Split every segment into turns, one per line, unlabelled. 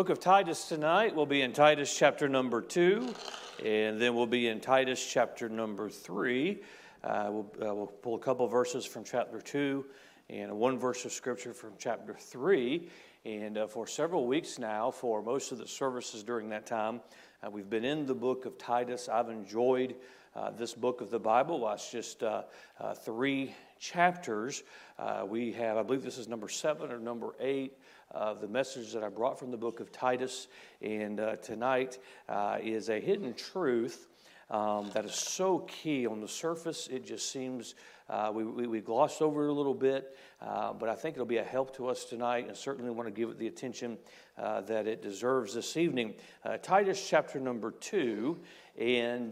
Book of Titus tonight. We'll be in Titus chapter number two, and then we'll be in Titus chapter number three. Uh, we'll, uh, we'll, pull a couple verses from chapter two and one verse of scripture from chapter three. And uh, for several weeks now, for most of the services during that time, uh, we've been in the book of Titus. I've enjoyed uh, this book of the Bible. It's just uh, three chapters. we have, I believe this is number seven or number eight of the message that I brought from the book of Titus. And uh, tonight uh, is a hidden truth um, that is so key. On the surface, it just seems uh, we, we, we, glossed over it a little bit, uh, but I think it'll be a help to us tonight and certainly want to give it the attention uh, that it deserves this evening. Uh, Titus chapter number two. And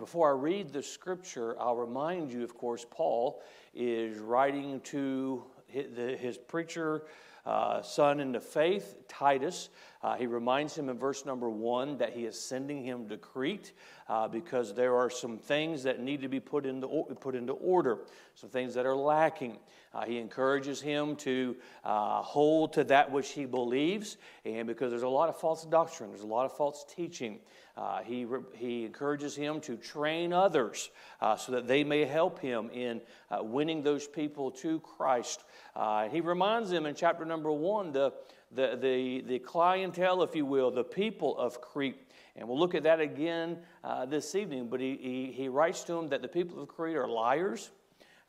before I read the scripture, I'll remind you, of course, Paul is writing to his preacher uh, son in the faith, Titus. Uh, he reminds him in verse number one that he is sending him to Crete uh, because there are some things that need to be put into, put into order, some things that are lacking. Uh, he encourages him to uh, hold to that which he believes, and because there's a lot of false doctrine, there's a lot of false teaching. Uh, he, he encourages him to train others uh, so that they may help him in winning those people to Christ. He reminds them in chapter number one the, the, the, the clientele, if you will, the people of Crete. And we'll look at that again uh, this evening. But he, he, he, writes to them that the people of Crete are liars,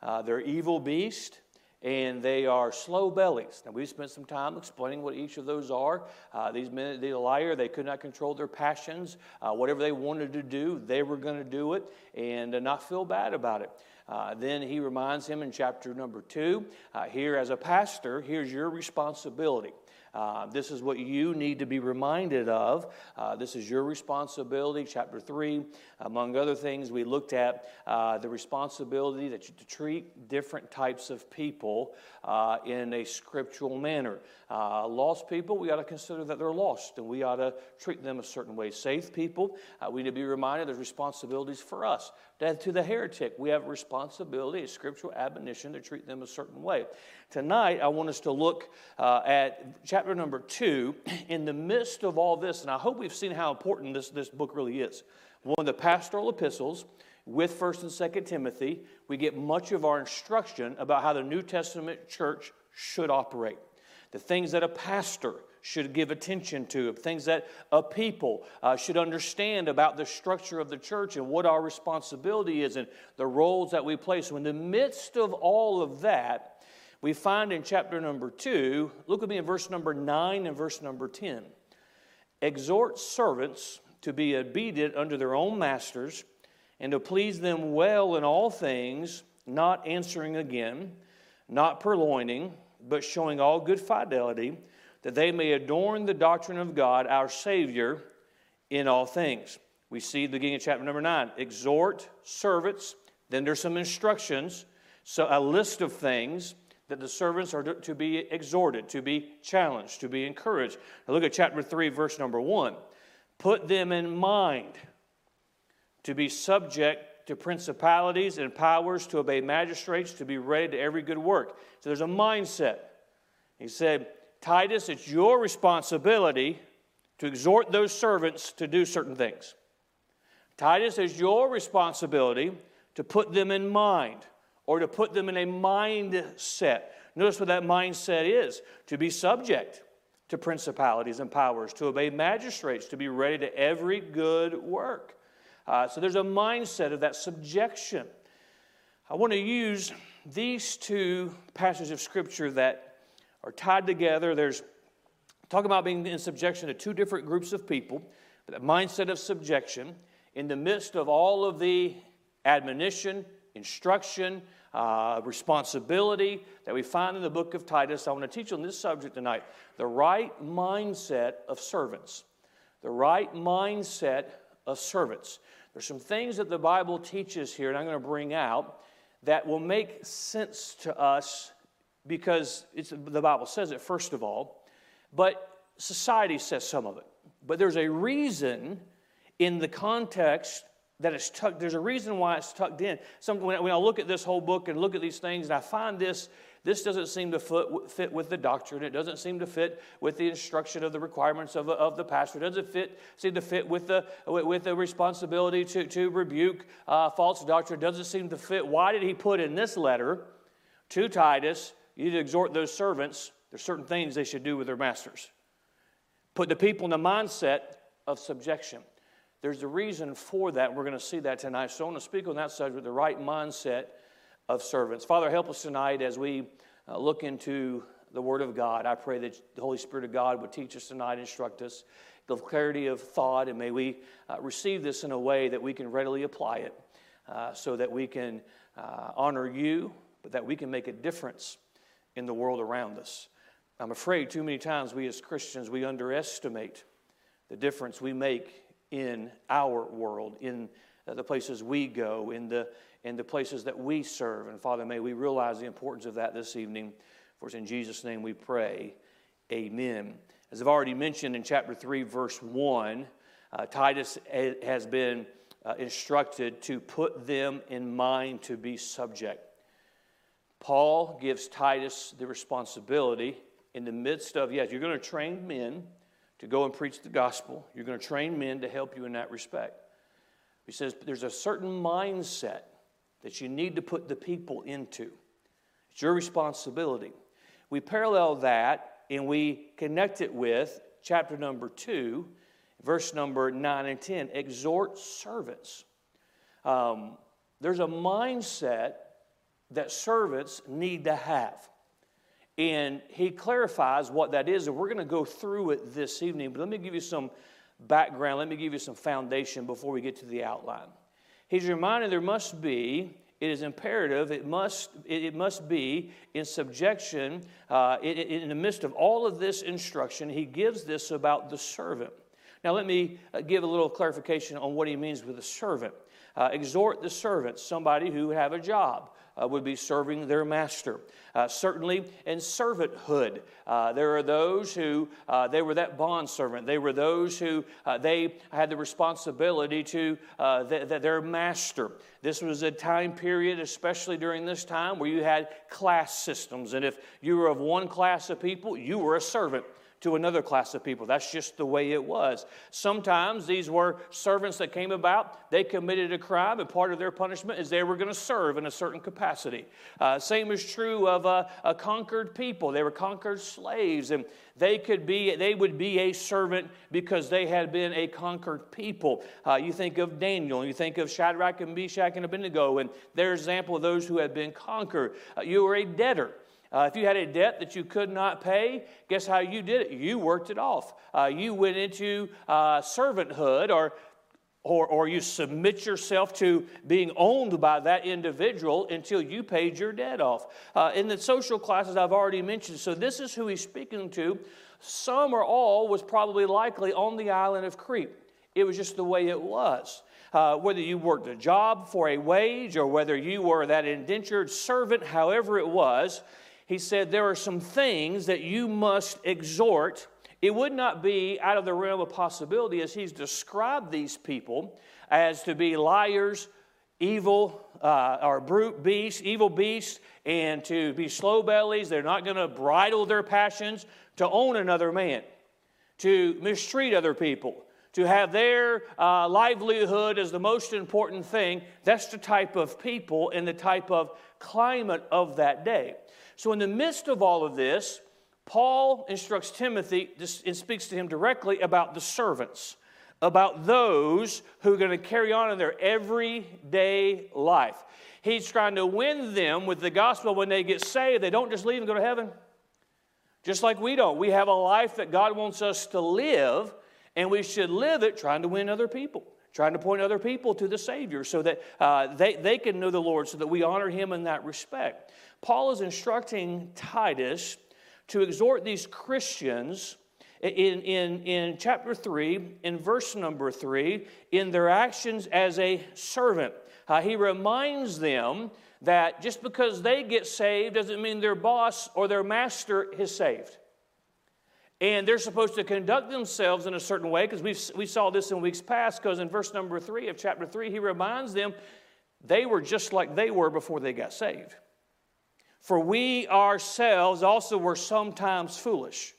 uh, they're evil beasts, and they are slow bellies. Now, we spent some time explaining what each of those are. Uh, these men, the liar, they could not control their passions. Uh, whatever they wanted to do, they were going to do it and uh, not feel bad about it. Uh, then he reminds him in chapter number two uh, here, as a pastor, here's your responsibility. Uh, this is what you need to be reminded of. Uh, this is your responsibility. Chapter 3, among other things, we looked at uh, the responsibility that you, to treat different types of people uh, in a scriptural manner. Uh, lost people, we ought to consider that they're lost and we ought to treat them a certain way. Saved people, we need to be reminded there's responsibilities for us. To the heretic, we have responsibility, a scriptural admonition to treat them a certain way. Tonight, I want us to look uh, at chapter number two in the midst of all this, and I hope we've seen how important this, this book really is. One of the pastoral epistles with 1st and 2nd Timothy, we get much of our instruction about how the New Testament church should operate. The things that a pastor should give attention to, things that a people uh, should understand about the structure of the church and what our responsibility is and the roles that we play. So, in the midst of all of that, we find in chapter number two, look with me in verse number nine and verse number 10. Exhort servants to be obedient unto their own masters and to please them well in all things, not answering again, not purloining, but showing all good fidelity, that they may adorn the doctrine of God, our Savior, in all things. We see the beginning of chapter number nine exhort servants, then there's some instructions, so a list of things that the servants are to be exhorted, to be challenged, to be encouraged. Now look at chapter 3, verse number 1. Put them in mind to be subject to principalities and powers, to obey magistrates, to be ready to every good work. So there's a mindset. He said, Titus, it's your responsibility to exhort those servants to do certain things. Titus, it's your responsibility to put them in mind or to put them in a mindset. Notice what that mindset is to be subject to principalities and powers, to obey magistrates, to be ready to every good work. Uh, so there's a mindset of that subjection. I want to use these two passages of Scripture that are tied together. There's talk about being in subjection to two different groups of people, but that mindset of subjection in the midst of all of the admonition, instruction, uh, responsibility that we find in the book of Titus. I want to teach on this subject tonight the right mindset of servants. The right mindset of servants. There's some things that the Bible teaches here, and I'm going to bring out that will make sense to us because the Bible says it, first of all, but society says some of it. But there's a reason in the context that it's tucked, there's a reason why it's tucked in. Some, when, when I look at this whole book and look at these things, and I find this, This doesn't seem to fit with the doctrine. It doesn't seem to fit with the instruction of the requirements of, of the pastor. It doesn't fit, seem to fit with the, with the responsibility to, to rebuke uh, false doctrine. It doesn't seem to fit. Why did he put in this letter to Titus, you need to exhort those servants, there's certain things they should do with their masters. Put the people in the mindset of subjection. There's a reason for that. We're going to see that tonight. So I want to speak on that subject, the right mindset of servants. Father, help us tonight as we uh, look into the Word of God. I pray that the Holy Spirit of God would teach us tonight, instruct us, give clarity of thought, and may we uh, receive this in a way that we can readily apply it uh, so that we can honor you, but that we can make a difference in the world around us. I'm afraid too many times we as Christians, we underestimate the difference we make in our world, in the places we go, in the in the places that we serve. And Father, may we realize the importance of that this evening. For it's in Jesus' name we pray. Amen. As I've already mentioned in chapter 3, verse 1, uh, Titus has been uh, instructed to put them in mind to be subject. Paul gives Titus the responsibility in the midst of, yes, you're going to train men to go and preach the gospel. You're going to train men to help you in that respect. He says there's a certain mindset that you need to put the people into. It's your responsibility. We parallel that and we connect it with chapter number 2, verse number 9 and 10. Exhort servants. Um, there's a mindset that servants need to have. And he clarifies what that is, and we're going to go through it this evening. But let me give you some background, let me give you some foundation before we get to the outline. He's reminded there must be, it is imperative, it must, it must be in subjection, uh, in the midst of all of this instruction, he gives this about the servant. Now, let me uh, give a little clarification on what he means with a servant. Uh, exhort the servant, somebody who have a job, uh, would be serving their master. Uh, certainly in servanthood, uh, there are those who uh, they were that bond servant. They were those who uh, they had the responsibility to uh, th- th- their master. This was a time period, especially during this time, where you had class systems, and if you were of one class of people, you were a servant to another class of people. That's just the way it was. Sometimes these were servants that came about, they committed a crime, and part of their punishment is they were going to serve in a certain capacity. Uh, same is true of uh, a conquered people. They were conquered slaves, and they could be they would be a servant because they had been a conquered people. Uh, you think of Daniel, you think of Shadrach and Meshach and Abednego, and their example of those who had been conquered. Uh, you were a debtor. Uh, if you had a debt that you could not pay, guess how you did it? You worked it off. Uh, you went into uh, servanthood or, or, or you submit yourself to being owned by that individual until you paid your debt off. Uh, in the social classes I've already mentioned, so this is who he's speaking to. Some or all was probably likely on the island of Crete. It was just the way it was. Uh, whether you worked a job for a wage or whether you were that indentured servant, however it was, he said, There are some things that you must exhort. It would not be out of the realm of possibility as he's described these people as to be liars, evil, uh, or brute beasts, evil beasts, and to be slow bellies. They're not going to bridle their passions, to own another man, to mistreat other people, to have their uh, livelihood as the most important thing. That's the type of people and the type of climate of that day. So, in the midst of all of this, Paul instructs Timothy and speaks to him directly about the servants, about those who are going to carry on in their everyday life. He's trying to win them with the gospel when they get saved. They don't just leave and go to heaven. Just like we don't. We have a life that God wants us to live, and we should live it trying to win other people, trying to point other people to the Savior so that uh, they, they can know the Lord, so that we honor Him in that respect. Paul is instructing Titus to exhort these Christians in, in, in chapter 3, in verse number 3, in their actions as a servant. Uh, he reminds them that just because they get saved doesn't mean their boss or their master is saved. And they're supposed to conduct themselves in a certain way because we saw this in weeks past. Because in verse number 3 of chapter 3, he reminds them they were just like they were before they got saved. For we ourselves also were sometimes foolish.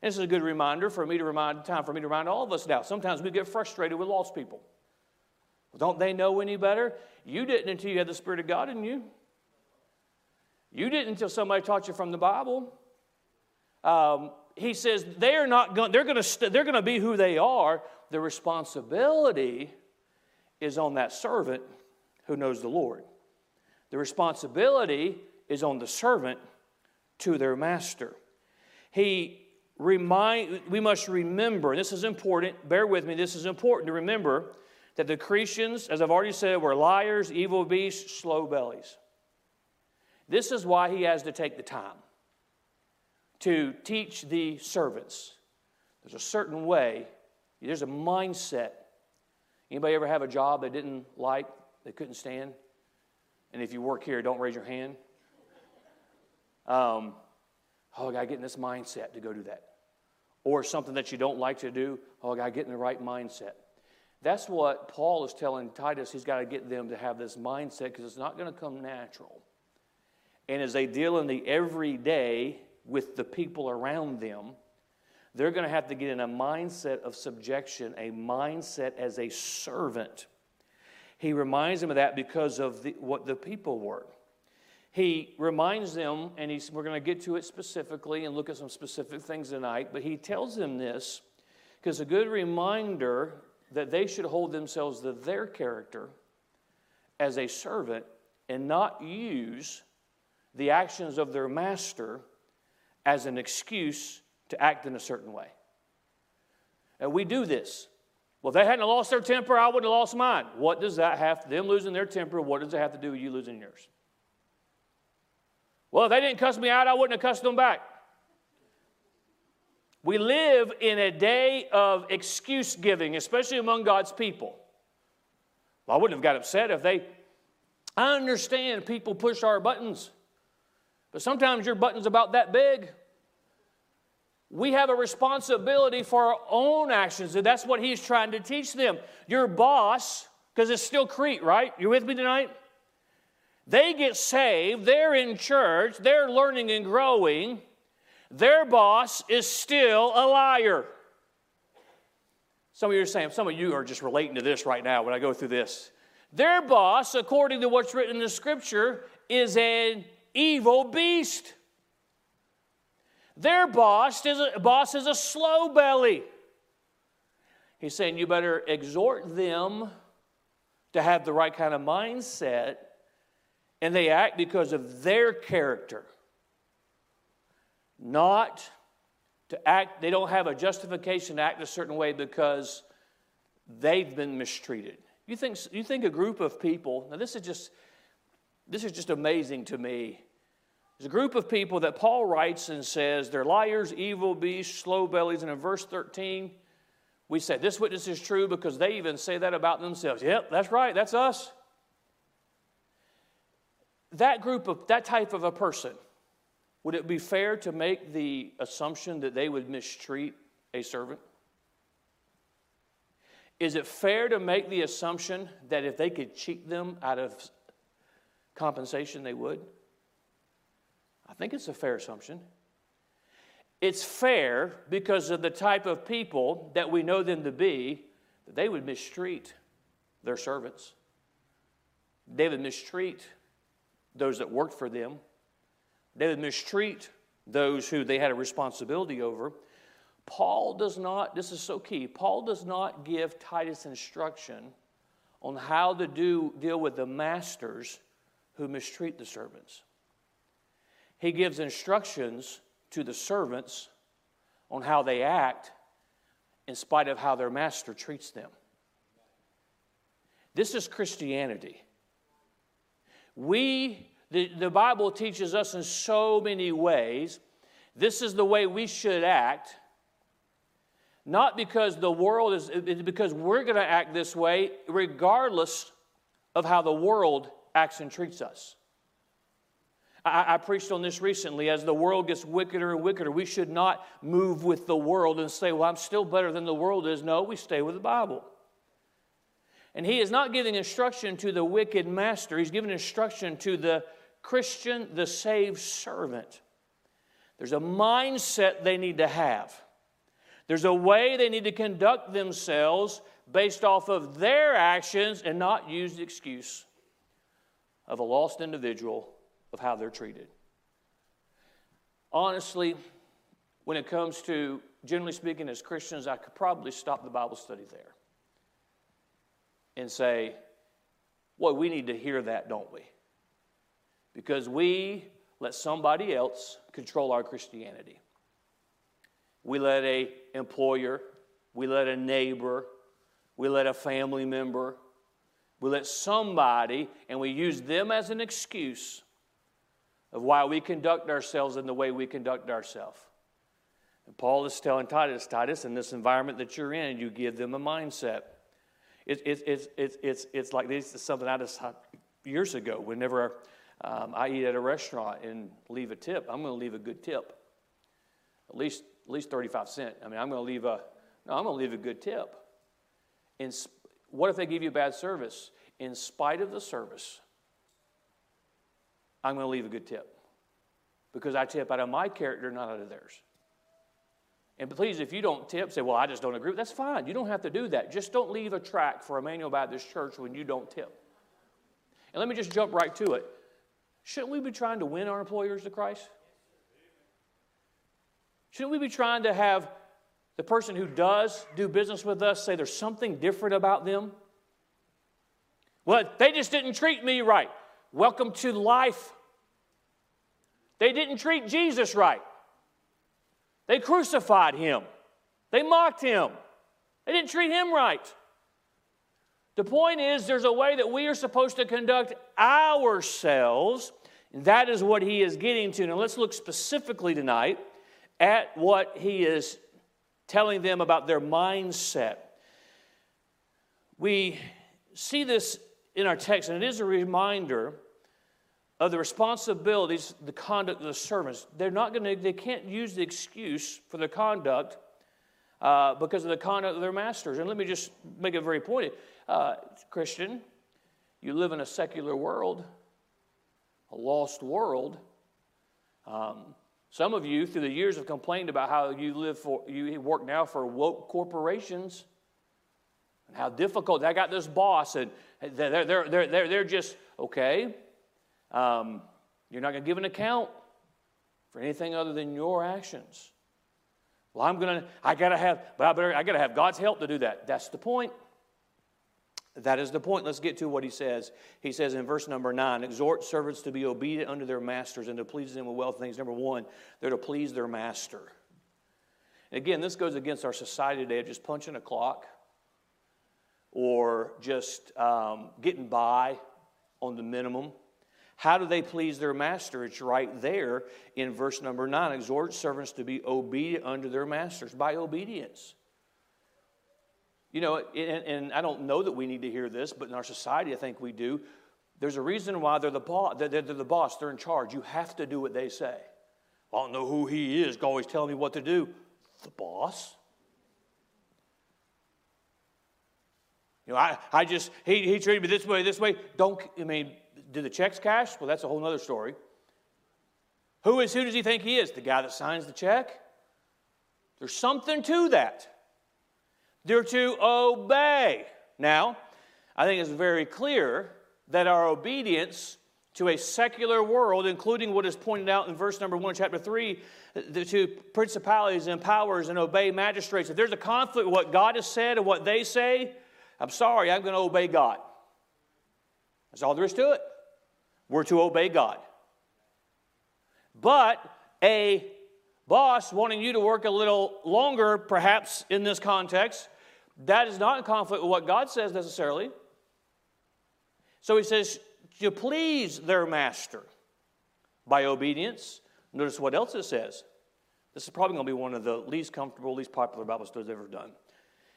And This is a good reminder for me to remind, time for me to remind all of us now. Sometimes we get frustrated with lost people. Well, don't they know any better? You didn't until you had the Spirit of God in you. You didn't until somebody taught you from the Bible. Um, he says they're not going. They're going to. St- they're going to be who they are. The responsibility is on that servant who knows the Lord. The responsibility is on the servant to their master. He remind we must remember, this is important, bear with me, this is important to remember that the Cretans, as I've already said, were liars, evil beasts, slow bellies. This is why he has to take the time to teach the servants. There's a certain way, there's a mindset. Anybody ever have a job they didn't like, they couldn't stand? And if you work here, don't raise your hand. Um, oh, I got to get in this mindset to go do that. Or something that you don't like to do, oh, I got to get in the right mindset. That's what Paul is telling Titus. He's got to get them to have this mindset because it's not going to come natural. And as they deal in the everyday with the people around them, they're going to have to get in a mindset of subjection, a mindset as a servant. He reminds them of that because of the, what the people were he reminds them, and he's, we're going to get to it specifically and look at some specific things tonight, but he tells them this because a good reminder that they should hold themselves to their character as a servant and not use the actions of their master as an excuse to act in a certain way. And we do this. Well, if they hadn't lost their temper, I would have lost mine. What does that have, to them losing their temper, what does it have to do with you losing yours? Well, if they didn't cuss me out, I wouldn't have cussed them back. We live in a day of excuse giving, especially among God's people. Well, I wouldn't have got upset if they. I understand people push our buttons, but sometimes your button's about that big. We have a responsibility for our own actions, and that's what he's trying to teach them. Your boss, because it's still Crete, right? You're with me tonight? They get saved, they're in church, they're learning and growing. Their boss is still a liar. Some of you are saying, some of you are just relating to this right now when I go through this. Their boss, according to what's written in the scripture, is an evil beast. Their boss is a, boss is a slow belly. He's saying you better exhort them to have the right kind of mindset and they act because of their character. Not to act, they don't have a justification to act a certain way because they've been mistreated. You think, you think a group of people, now this is just, this is just amazing to me. There's a group of people that Paul writes and says they're liars, evil beasts, slow bellies, and in verse 13, we say this witness is true because they even say that about themselves. Yep, that's right, that's us that group of that type of a person, would it be fair to make the assumption that they would mistreat a servant? Is it fair to make the assumption that if they could cheat them out of compensation, they would? I think it's a fair assumption. It's fair because of the type of people that we know them to be, that they would mistreat their servants. They would mistreat those that worked for them. They would mistreat those who they had a responsibility over. Paul does not, this is so key, Paul does not give Titus instruction on how to do, deal with the masters who mistreat the servants. He gives instructions to the servants on how they act in spite of how their master treats them. This is Christianity. We, the, the Bible teaches us in so many ways, this is the way we should act. Not because the world is, because we're going to act this way, regardless of how the world acts and treats us. I, I, preached on this recently. As the world gets wickeder and wickeder, we should not move with the world and say, Well, I'm still better than the world is. No, we stay with the Bible. And he is not giving instruction to the wicked master, he's giving instruction to the Christian, the saved servant, there's a mindset they need to have. There's a way they need to conduct themselves based off of their actions and not use the excuse of a lost individual of how they're treated. Honestly, when it comes to, generally speaking, as Christians, I could probably stop the Bible study there and say, well, we need to hear that, don't we? Because we let somebody else control our Christianity. We let a employer, we let a neighbor, we let a family member, we let somebody, and we use them as an excuse of why we conduct ourselves in the way we conduct ourselves. And Paul is telling Titus, Titus, in this environment that you're in, you give them a mindset. It, it, it, it, it's, it's like this is something I just years ago, whenever um, I eat at a restaurant and leave a tip, I'm going to leave a good tip. At least, at least 35 cents. I mean, I'm going to leave a, no, I'm going to leave a good tip. In, what if they give you bad service? In spite of the service, I'm going to leave a good tip because I tip out of my character, not out of theirs. And please, if you don't tip, say, well, I just don't agree. With that's fine. You don't have to do that. Just don't leave a track for Emmanuel Baptist Church when you don't tip. And let me just jump right to it. Shouldn't we be trying to win our employers to Christ? Shouldn't we be trying to have the person who does do business with us say there's something different about them? Well, they just didn't treat me right. Welcome to life. They didn't treat Jesus right. They crucified him. They mocked him. They didn't treat him right. The point is, there's a way that we are supposed to conduct ourselves, and that is what he is getting to. Now, let's look specifically tonight at what he is telling them about their mindset. We see this in our text, and it is a reminder of the responsibilities, the conduct of the servants. They're not going to, they can't use the excuse for their conduct uh, because of the conduct of their masters. And let me just make it very pointed. Uh, Christian, you live in a secular world, a lost world. Um, some of you, through the years, have complained about how you live for, you work now for woke corporations and how difficult. I got this boss, and they're, they're, they're, they're, they're just, okay, um, you're not going to give an account for anything other than your actions. Well, I'm going to, I got to have, but I better, I got to have God's help to do that. That's the point. That is the point. Let's get to what he says. He says in verse number nine exhort servants to be obedient unto their masters and to please them with well things. Number one, they're to please their master. Again, this goes against our society today of just punching a clock or just um, getting by on the minimum. How do they please their master? It's right there in verse number nine. Exhort servants to be obedient unto their masters by obedience. You know, and, and, I don't know that we need to hear this, but in our society, I think we do. There's a reason why they're the boss. They're, they're the boss. They're in charge. You have to do what they say. I don't know who he is. Always telling me what to do. The boss. You know, I, I just, he, he treated me this way, this way. Don't, I mean, do the checks cash? Well, that's a whole other story. Who is who does he think he is? The guy that signs the check? There's something to that. They're to obey. Now, I think it's very clear that our obedience to a secular world, including what is pointed out in verse number one, chapter three, to principalities and powers and obey magistrates. If there's a conflict with what God has said and what they say, I'm sorry, I'm going to obey God. That's all there is to it. We're to obey God. But a boss wanting you to work a little longer, perhaps in this context, that is not in conflict with what God says necessarily. So he says, to please their master by obedience. Notice what else it says. This is probably going to be one of the least comfortable, least popular Bible studies ever done.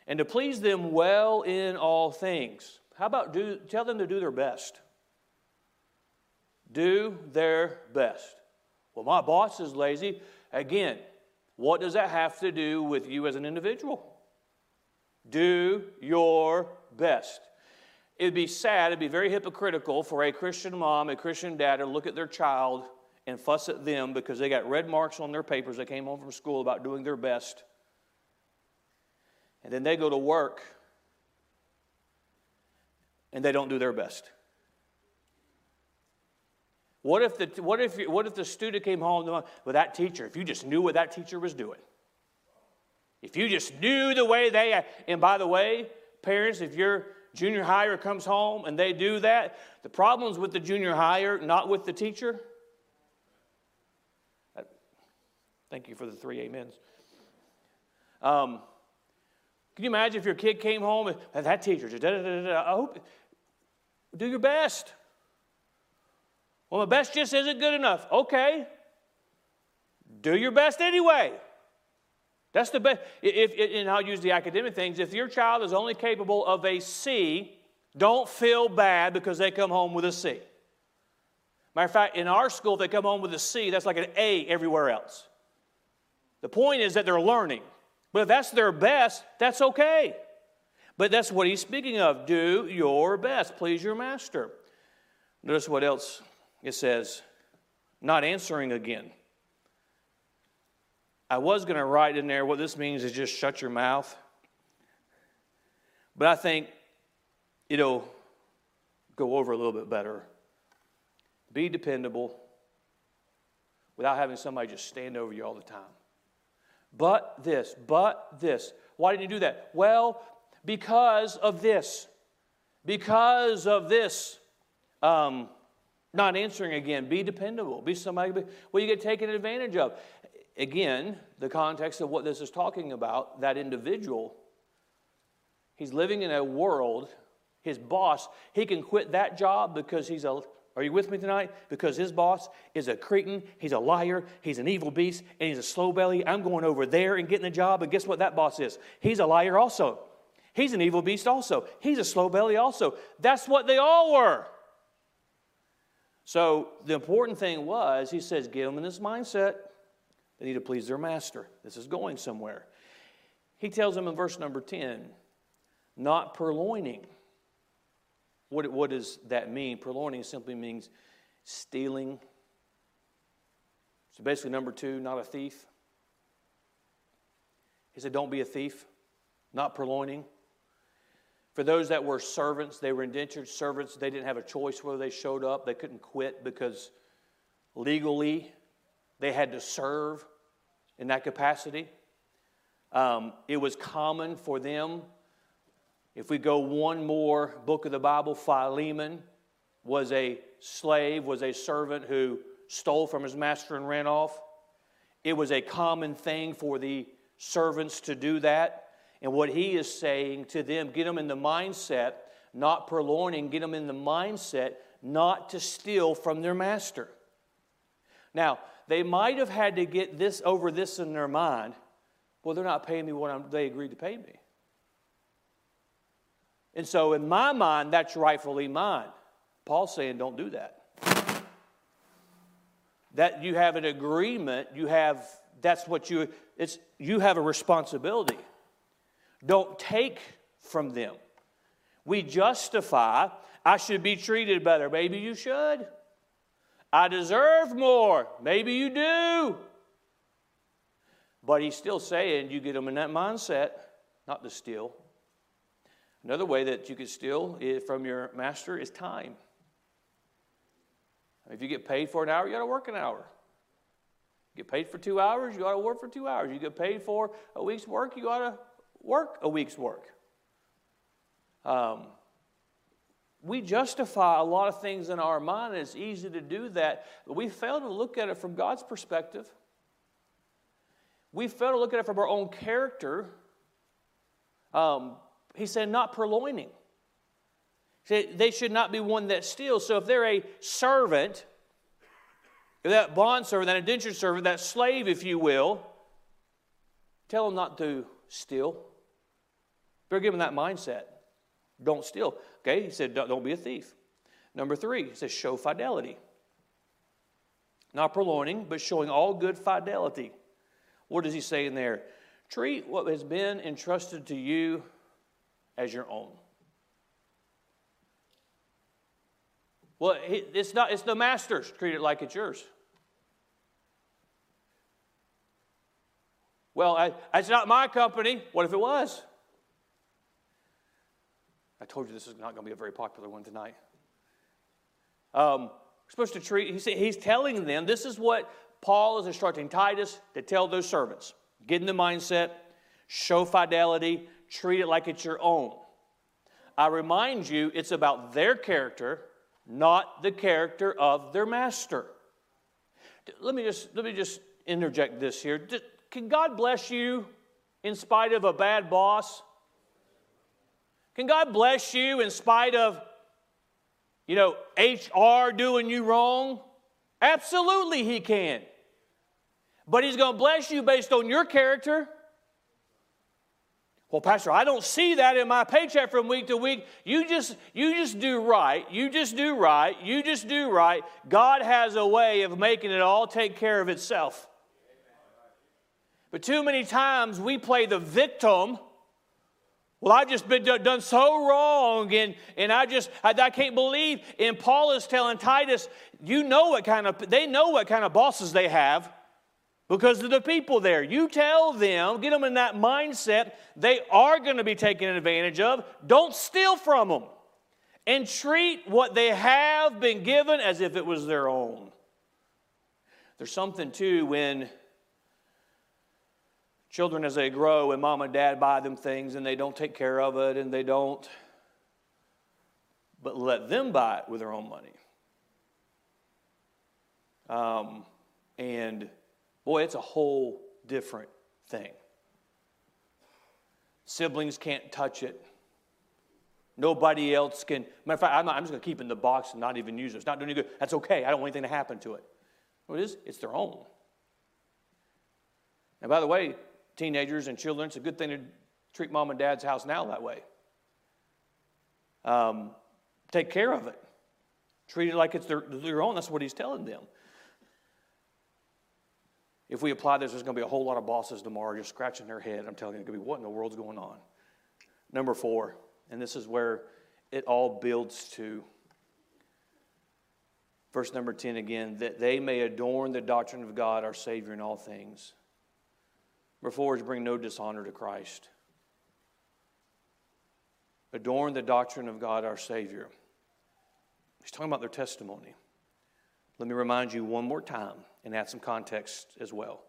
And to please them well in all things. How about do, tell them to do their best? Do their best. Well, my boss is lazy. Again, what does that have to do with you as an individual? Do your best. it would be sad, it'd be very hypocritical for a Christian mom, a Christian dad to look at their child and fuss at them because they got red marks on their papers that came home from school about doing their best. And then they go to work and they don't do their best. What if the, what if, what if the student came home with that teacher? If you just knew what that teacher was doing. If you just knew the way they, and by the way, parents, if your junior higher comes home and they do that, the problem's with the junior higher, not with the teacher. Thank you for the three amens. Um, can you imagine if your kid came home and that teacher just da da da? I hope do your best. Well, my best just isn't good enough. Okay. Do your best anyway. That's the best. If, and I'll use the academic things. If your child is only capable of a C, don't feel bad because they come home with a C. Matter of fact, in our school, if they come home with a C, that's like an A everywhere else. The point is that they're learning. But if that's their best, that's okay. But that's what he's speaking of. Do your best. Please your master. Notice what else it says not answering again. I was going to write in there what this means is just shut your mouth. But I think it'll go over a little bit better. Be dependable without having somebody just stand over you all the time. But this, but this. Why didn't you do that? Well, because of this. Because of this. Um, not answering again. Be dependable. Be somebody well, you get taken advantage of. Again, the context of what this is talking about, that individual, he's living in a world, his boss, he can quit that job because he's a are you with me tonight? Because his boss is a Cretan, he's a liar, he's an evil beast, and he's a slow belly. I'm going over there and getting a job, and guess what that boss is? He's a liar also. He's an evil beast also. He's a slow belly also. That's what they all were. So the important thing was, he says, get them this mindset. They need to please their master. This is going somewhere. He tells them in verse number 10, not purloining. What, what does that mean? Purloining simply means stealing. So basically, number two, not a thief. He said, don't be a thief, not purloining. For those that were servants, they were indentured servants. They didn't have a choice whether they showed up. They couldn't quit because legally they had to serve in that capacity. Um, it was common for them. If we go one more book of the Bible, Philemon was a slave, was a servant who stole from his master and ran off. It was a common thing for the servants to do that. And what he is saying to them, get them in the mindset, not purloining, get them in the mindset not to steal from their master. Now, they might have had to get this over this in their mind. Well, they're not paying me what I'm, they agreed to pay me. And so, in my mind, that's rightfully mine. Paul's saying, don't do that. That you have an agreement, you have, that's what you, it's, you have a responsibility. Don't take from them. We justify, I should be treated better. Maybe you should. I deserve more. Maybe you do. But he's still saying you get them in that mindset, not to steal. Another way that you can steal from your master is time. If you get paid for an hour, you got to work an hour. You get paid for two hours, you got to work for two hours. You get paid for a week's work, you got to work a week's work. Um, we justify a lot of things in our mind, and it's easy to do that, but we fail to look at it from God's perspective. We fail to look at it from our own character. Um, he said, not purloining. Said, they should not be one that steals. So if they're a servant, that bond servant, that indentured servant, that slave, if you will, tell them not to steal. Better give them that mindset. Don't steal. Okay, he said, don't, don't be a thief. Number three, he says, show fidelity. Not purloining, but showing all good fidelity. What does he say in there? Treat what has been entrusted to you as your own. Well, it's not, it's the master's. Treat it like it's yours. Well, I, it's not my company. What if it was? I told you this is not going to be a very popular one tonight. Um, we're supposed to treat, he's, he's telling them, this is what Paul is instructing Titus to tell those servants. Get in the mindset, show fidelity, treat it like it's your own. I remind you, it's about their character, not the character of their master. Let me just, let me just interject this here. Can God bless you in spite of a bad boss? Can God bless you in spite of, you know, HR doing you wrong? Absolutely, He can. But He's going to bless you based on your character. Well, Pastor, I don't see that in my paycheck from week to week. You just, you just do right. You just do right. You just do right. God has a way of making it all take care of itself. But too many times we play the victim. Well, I've just been done so wrong, and, and I just, I, I can't believe. And Paul is telling Titus, you know what kind of, they know what kind of bosses they have because of the people there. You tell them, get them in that mindset, they are going to be taken advantage of. Don't steal from them. And treat what they have been given as if it was their own. There's something, too, when Children, as they grow, and mom and dad buy them things and they don't take care of it and they don't, but let them buy it with their own money. Um, and boy, it's a whole different thing. Siblings can't touch it. Nobody else can. Matter of fact, I'm, not, I'm just going to keep it in the box and not even use it. It's not doing any good. That's okay. I don't want anything to happen to it. What it is? It's their own. And by the way, teenagers and children, it's a good thing to treat mom and dad's house now that way. Um, take care of it. Treat it like it's their, their own. That's what he's telling them. If we apply this, there's going to be a whole lot of bosses tomorrow just scratching their head. I'm telling you, it's going to be what in the world's going on? Number four, and this is where it all builds to. Verse number 10 again, that they may adorn the doctrine of God, our Savior, in all things. Number bring no dishonor to Christ. Adorn the doctrine of God our Savior. He's talking about their testimony. Let me remind you one more time and add some context as well.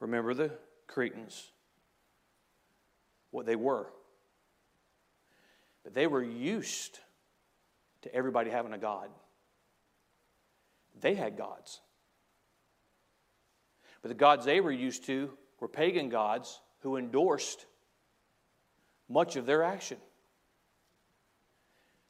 Remember the Cretans, what they were. But they were used to everybody having a God. They had gods. But the gods they were used to were pagan gods who endorsed much of their action.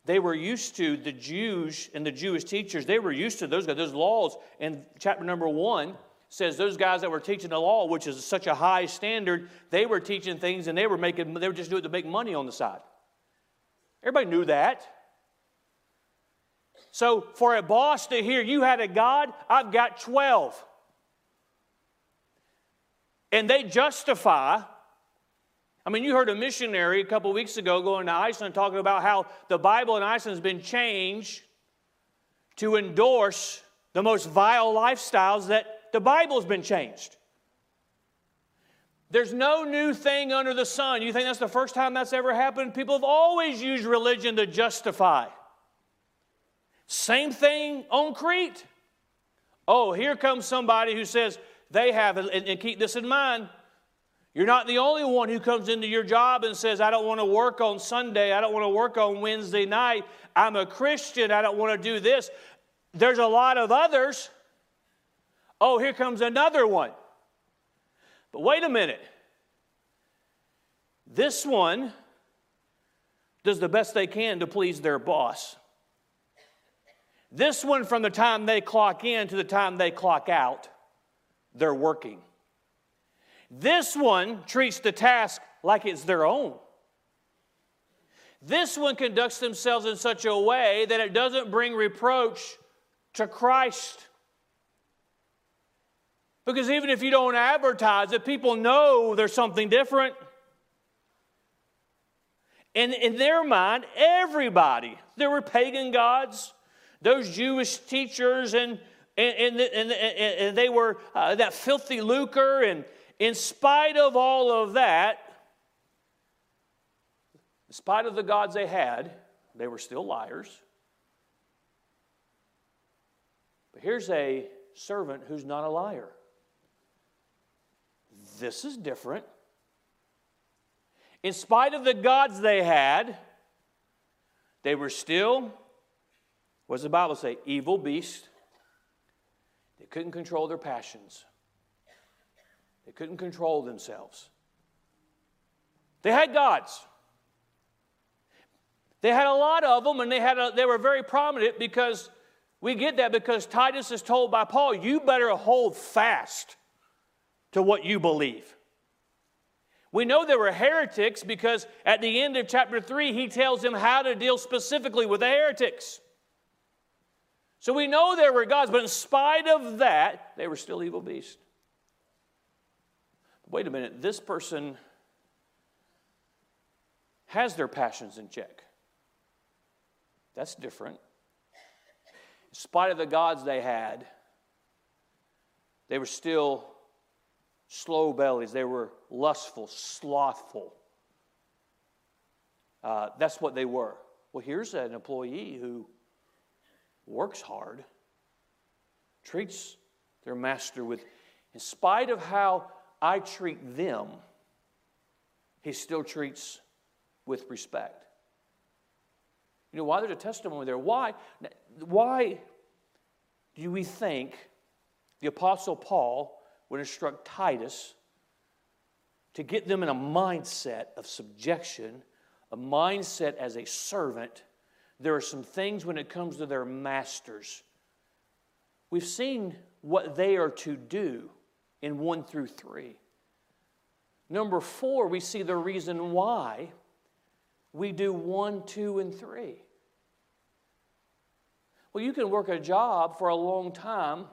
They were used to the Jews and the Jewish teachers, they were used to those guys, those laws. And chapter number one says those guys that were teaching the law, which is such a high standard, they were teaching things and they were making, they were just doing it to make money on the side. Everybody knew that. So for a boss to hear you had a God, I've got 12. And they justify. I mean, you heard a missionary a couple weeks ago going to Iceland talking about how the Bible in Iceland has been changed to endorse the most vile lifestyles that the Bible's been changed. There's no new thing under the sun. You think that's the first time that's ever happened? People have always used religion to justify. Same thing on Crete. Oh, here comes somebody who says, they have. And, and keep this in mind. You're not the only one who comes into your job and says, I don't want to work on Sunday. I don't want to work on Wednesday night. I'm a Christian. I don't want to do this. There's a lot of others. Oh, here comes another one. But wait a minute. This one does the best they can to please their boss. This one, from the time they clock in to the time they clock out, they're working. This one treats the task like it's their own. This one conducts themselves in such a way that it doesn't bring reproach to Christ. Because even if you don't advertise it, people know there's something different. And in their mind, everybody, there were pagan gods, those Jewish teachers, and, and, and, and, and they were uh, that filthy lucre. And in spite of all of that, in spite of the gods they had, they were still liars. But here's a servant who's not a liar. This is different. In spite of the gods they had, they were still, what does the Bible say? Evil beasts. They couldn't control their passions, they couldn't control themselves. They had gods. They had a lot of them, and they, had a, they were very prominent because we get that because Titus is told by Paul, you better hold fast to what you believe. We know there were heretics because at the end of chapter 3, he tells them how to deal specifically with the heretics. So we know there were gods, but in spite of that, they were still evil beasts. Wait a minute, this person has their passions in check. That's different. In spite of the gods they had, they were still slow bellies, they were lustful, slothful. Uh, that's what they were. Well, here's an employee who works hard, treats their master with, in spite of how I treat them, he still treats with respect. You know why there's a testimony there? Why? Why do we think the Apostle Paul would instruct Titus to get them in a mindset of subjection, a mindset as a servant. There are some things when it comes to their masters. We've seen what they are to do in 1 through 3. Number four, we see the reason why we do 1, 2, and 3. Well, you can work a job for a long time,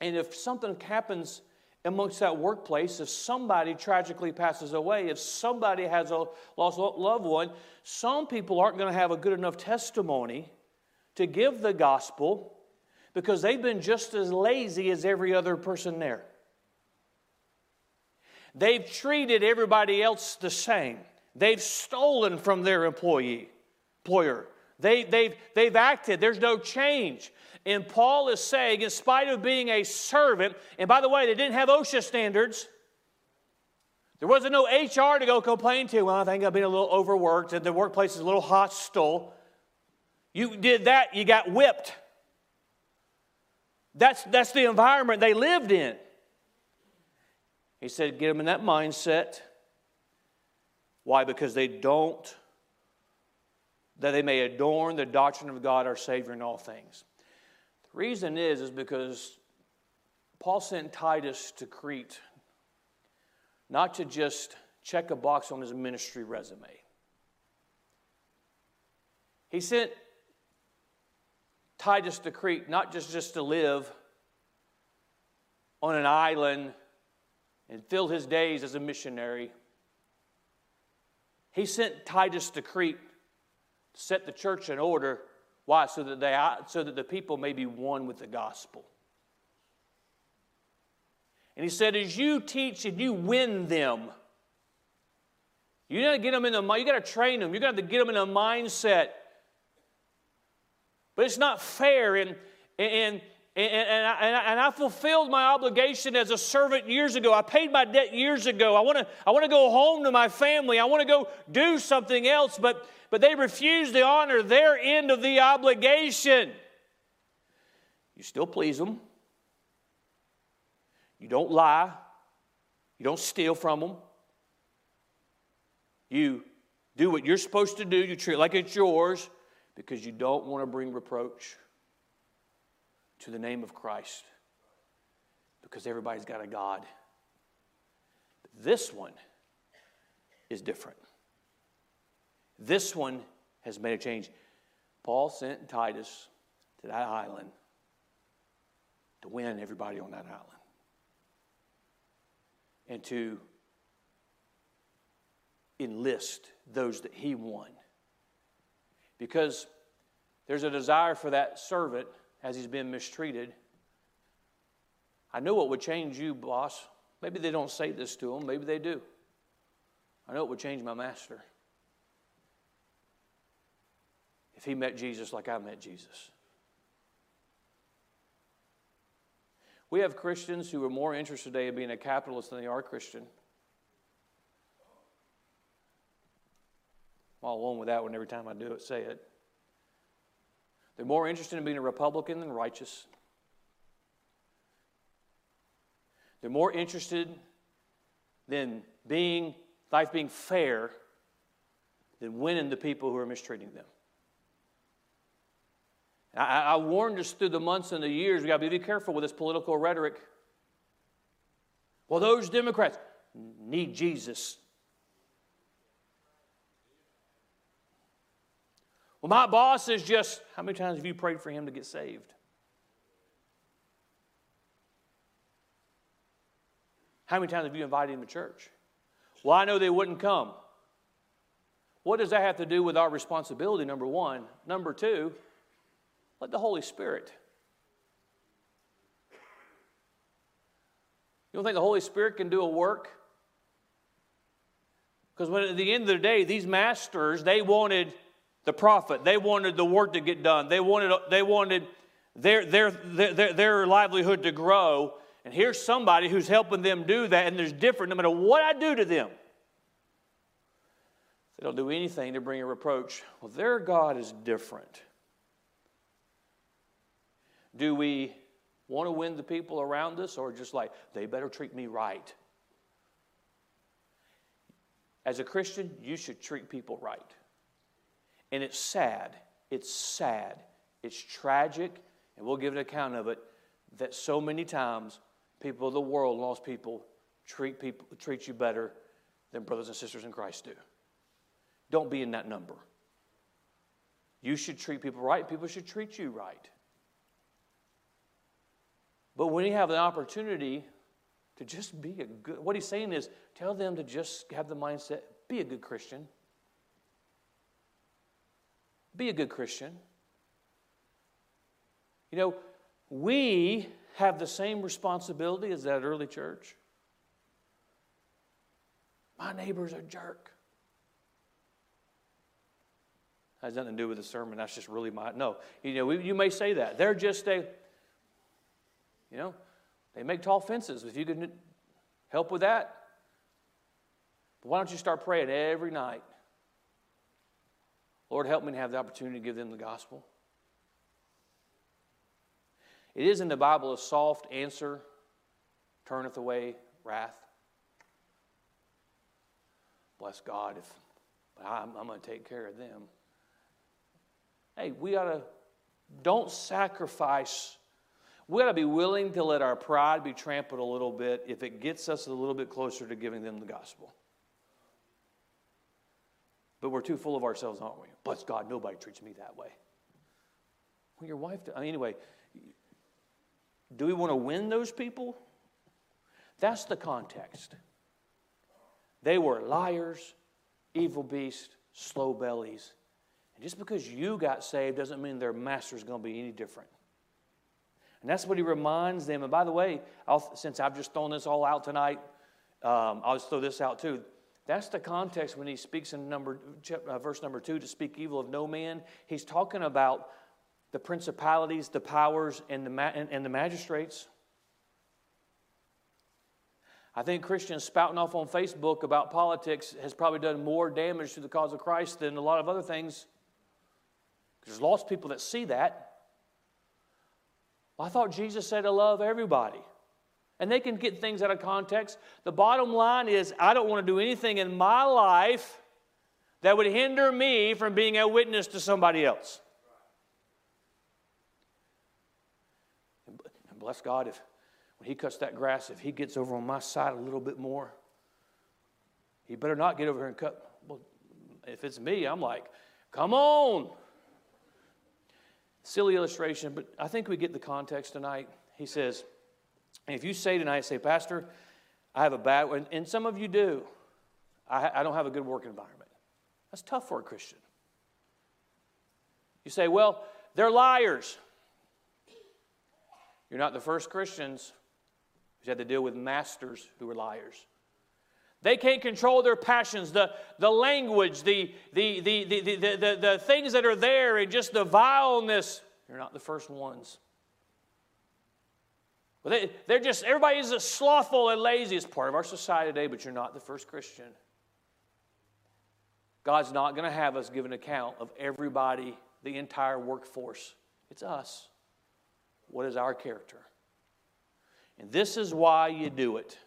and if something happens amongst that workplace, if somebody tragically passes away, if somebody has a lost loved one, some people aren't going to have a good enough testimony to give the gospel because they've been just as lazy as every other person there. They've treated everybody else the same. They've stolen from their employee, employer. They, they've, they've acted. There's no change. And Paul is saying, in spite of being a servant, and by the way, they didn't have OSHA standards. There wasn't no HR to go complain to. Well, I think I've been a little overworked and the workplace is a little hostile. You did that, you got whipped. That's, that's the environment they lived in. He said, get them in that mindset. Why? Because they don't, that they may adorn the doctrine of God our Savior in all things. The reason is, is because Paul sent Titus to Crete not to just check a box on his ministry resume. He sent Titus to Crete not just, just to live on an island and fill his days as a missionary. He sent Titus to Crete set the church in order why? So that, they, so that the people may be won with the gospel. And he said, as you teach and you win them, you got to get them in the you got to train them. You got to get them in a mindset. But it's not fair, and and and, and, I, and I fulfilled my obligation as a servant years ago. I paid my debt years ago. I want to I want to go home to my family. I want to go do something else. But but they refuse to honor their end of the obligation. You still please them. You don't lie. You don't steal from them. You do what you're supposed to do. You treat it like it's yours because you don't want to bring reproach to the name of Christ because everybody's got a God. This one is different. This one has made a change. Paul sent Titus to that island to win everybody on that island and to enlist those that he won. Because There's a desire for that servant as he's been mistreated. I know what would change you, boss. Maybe they don't say this to him, maybe they do. I know it would change my master if he met Jesus like I met Jesus. We have Christians who are more interested today in being a capitalist than they are Christian. I'm all alone with that one every time I do it, say it. They're more interested in being a Republican than righteous. They're more interested than being life being fair than winning the people who are mistreating them. I, I warned us through the months and the years, we got to be careful with this political rhetoric. Well, those Democrats need Jesus. Well, my boss is just, how many times have you prayed for him to get saved? How many times have you invited him to church? Well, I know they wouldn't come. What does that have to do with our responsibility, number one? Number two, let the Holy Spirit. You don't think the Holy Spirit can do a work? Because when at the end of the day, these masters, they wanted the profit. They wanted the work to get done. They wanted, they wanted their, their, their, their livelihood to grow. And here's somebody who's helping them do that, and there's different no matter what I do to them. They don't do anything to bring a reproach. Well, their God is different. Do we want to win the people around us or just like, they better treat me right? As a Christian, you should treat people right. And it's sad. It's sad. It's tragic, and we'll give an account of it, that so many times people of the world, lost people, treat, people, treat you better than brothers and sisters in Christ do. Don't be in that number. You should treat people right, people should treat you right. But when you have the opportunity to just be a good, what he's saying is tell them to just have the mindset be a good Christian. Be a good Christian. You know, we have the same responsibility as that early church. My neighbor's a jerk. That has nothing to do with the sermon. That's just really my. No. You know, you may say that. They're just a you know, they make tall fences. If you could help with that, why don't you start praying every night? Lord, help me to have the opportunity to give them the gospel. It is in the Bible a soft answer turneth away wrath. Bless God if I'm, I'm going to take care of them. Hey, we ought to don't sacrifice we got to be willing to let our pride be trampled a little bit if it gets us a little bit closer to giving them the gospel. But we're too full of ourselves, aren't we? Bless God, nobody treats me that way. Well, your wife, I mean, anyway, do we want to win those people? That's the context. They were liars, evil beasts, slow bellies. And just because you got saved doesn't mean their master's going to be any different. And that's what he reminds them. And by the way, I'll, since I've just thrown this all out tonight, um, I'll just throw this out too. That's the context when he speaks in number, uh, verse number two to speak evil of no man. He's talking about the principalities, the powers, and the, and, and the magistrates. I think Christians spouting off on Facebook about politics has probably done more damage to the cause of Christ than a lot of other things. There's lost people that see that. Well, I thought Jesus said to love everybody. And they can get things out of context. The bottom line is I don't want to do anything in my life that would hinder me from being a witness to somebody else. And bless God if when he cuts that grass, if he gets over on my side a little bit more, he better not get over here and cut. Well, if it's me, I'm like, come on. Silly illustration, but I think we get the context tonight. He says, if you say tonight, say, Pastor, I have a bad one, and some of you do, I, I don't have a good work environment. That's tough for a Christian. You say, well, They're liars. You're not the first Christians who had to deal with masters who were liars. They can't control their passions, the, the language, the, the, the, the, the, the, the things that are there, and just the vileness. You're not the first ones. They, they're just, everybody is slothful and lazy. It's part of our society today, but you're not the first Christian. God's not going to have us give an account of everybody, the entire workforce. It's us. What is our character? And this is why you do it.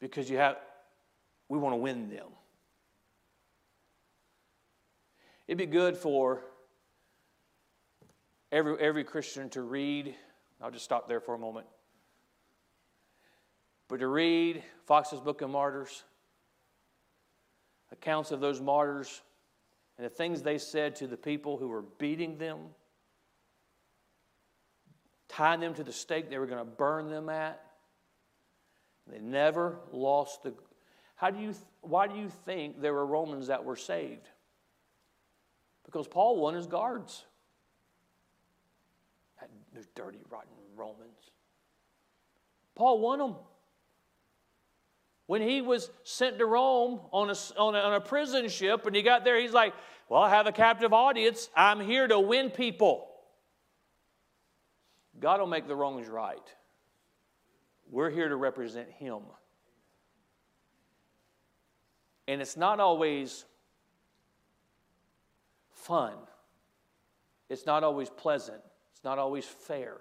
Because you have, we want to win them. It'd be good for every, every Christian to read. I'll just stop there for a moment. But to read Foxe's Book of Martyrs, accounts of those martyrs and the things they said to the people who were beating them, tying them to the stake they were going to burn them at. They never lost the. How do you, why do you think there were Romans that were saved? Because Paul won his guards. Those dirty, rotten Romans. Paul won them. When he was sent to Rome on a, on a, on a prison ship and he got there, he's like, Well, I have a captive audience. I'm here to win people. God will make the wrongs right. We're here to represent Him. And it's not always fun, it's not always pleasant, it's not always fair.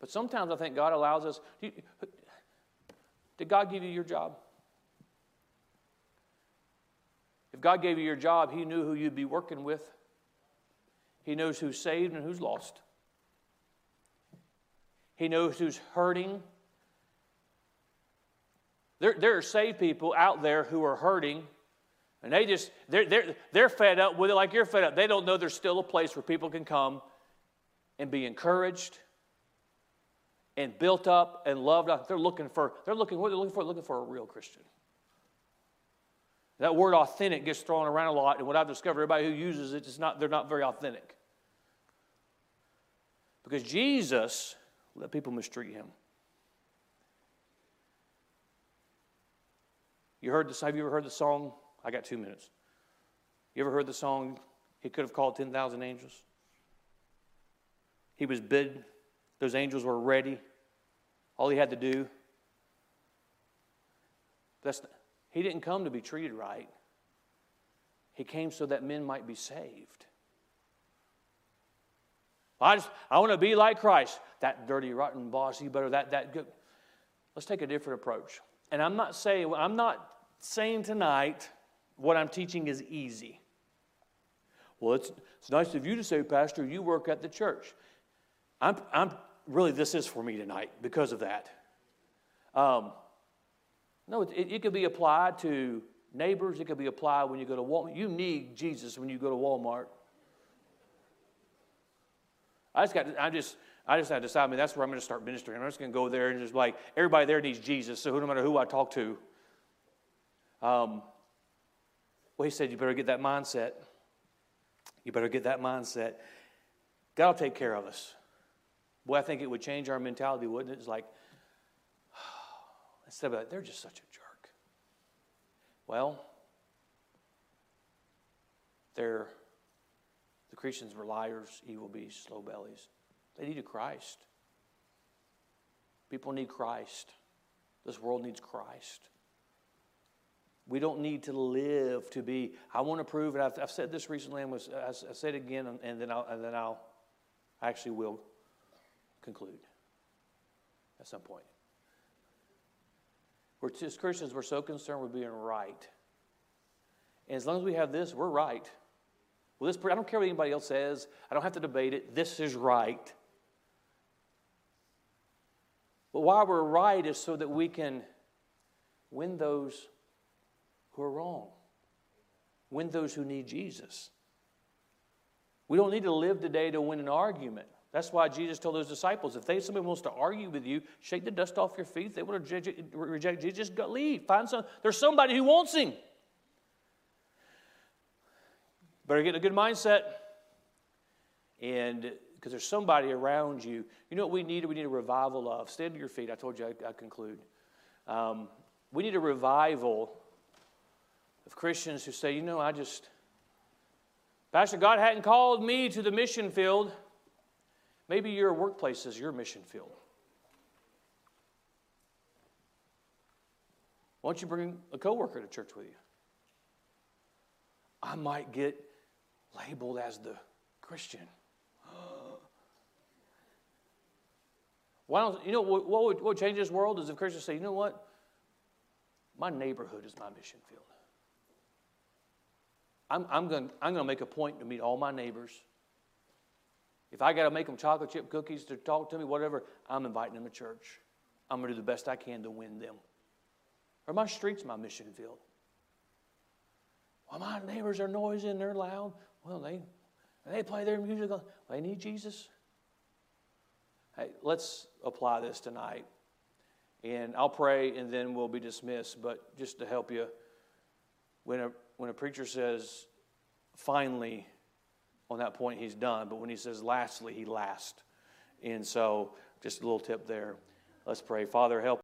But sometimes I think God allows us. Did God give you your job? If God gave you your job, He knew who you'd be working with. He knows who's saved and who's lost. He knows who's hurting. There, there are saved people out there who are hurting, and they just, they're, they're, they're fed up with it like you're fed up. They don't know there's still a place where people can come and be encouraged and built up and loved up. They're looking for, they're looking, what they're they looking for? Looking for a real Christian. That word authentic gets thrown around a lot, and what I've discovered, everybody who uses it, is not, they're not very authentic. Because Jesus let people mistreat him. You heard this? Have you ever heard the song? I got two minutes. You ever heard the song? He could have called 10,000 angels. He was bid. Those angels were ready. All he had to do. That's, he didn't come to be treated right. He came so that men might be saved. I just I want to be like Christ. That dirty, rotten boss, you better that that good. Let's take a different approach. And I'm not saying I'm not saying tonight what I'm teaching is easy. Well, it's, it's nice of you to say, Pastor, you work at the church. I'm, I'm really, this is for me tonight because of that. Um, no, it, it could be applied to neighbors. It could be applied when you go to Walmart. You need Jesus when you go to Walmart. I just got, I just, I just had to decide, I mean, that's where I'm going to start ministering. I'm just going to go there and just like, everybody there needs Jesus, so no matter who I talk to. Um, well, he said, you better get that mindset. You better get that mindset. God will take care of us. Boy, I think it would change our mentality, wouldn't it? It's like, instead of like, they're just such a jerk. Well, they're the Christians were liars, evil beasts, slow bellies. They needed Christ. People need Christ. This world needs Christ. We don't need to live to be. I want to prove it. I've, I've said this recently, and was, I, I said it again, and, and then I'll, and then I'll I actually will conclude at some point. We're as Christians, we're so concerned with being right, and as long as we have this, we're right. Well, this, I don't care what anybody else says. I don't have to debate it. This is right. But why we're right is so that we can win those who are wrong, win those who need Jesus. We don't need to live today to win an argument. That's why Jesus told those disciples if they somebody wants to argue with you, shake the dust off your feet. They want to reject Jesus, just go leave. Find some. There's somebody who wants him. better get a good mindset. And because there's somebody around you. You know what we need? We need a revival of. Stand to your feet. I told you I, I conclude. Um, we need a revival of Christians who say, you know, I just, Pastor, God hadn't called me to the mission field. Maybe your workplace is your mission field. Why don't you bring a coworker to church with you? I might get labeled as the Christian. Why don't you know what, would, what change this world is if Christians say, you know what? My neighborhood is my mission field. I'm, I'm going I'm to make a point to meet all my neighbors. If I got to make them chocolate chip cookies to talk to me, whatever, I'm inviting them to church. I'm going to do the best I can to win them. Or my street's my mission field. Well, my neighbors are noisy and they're loud. Well, they, they play their music. They need Jesus. Hey, let's apply this tonight. And I'll pray and then we'll be dismissed. But just to help you, when a, when a preacher says, finally, on that point, he's done. But when he says lastly, he last. And so, just a little tip there. Let's pray. Father, help.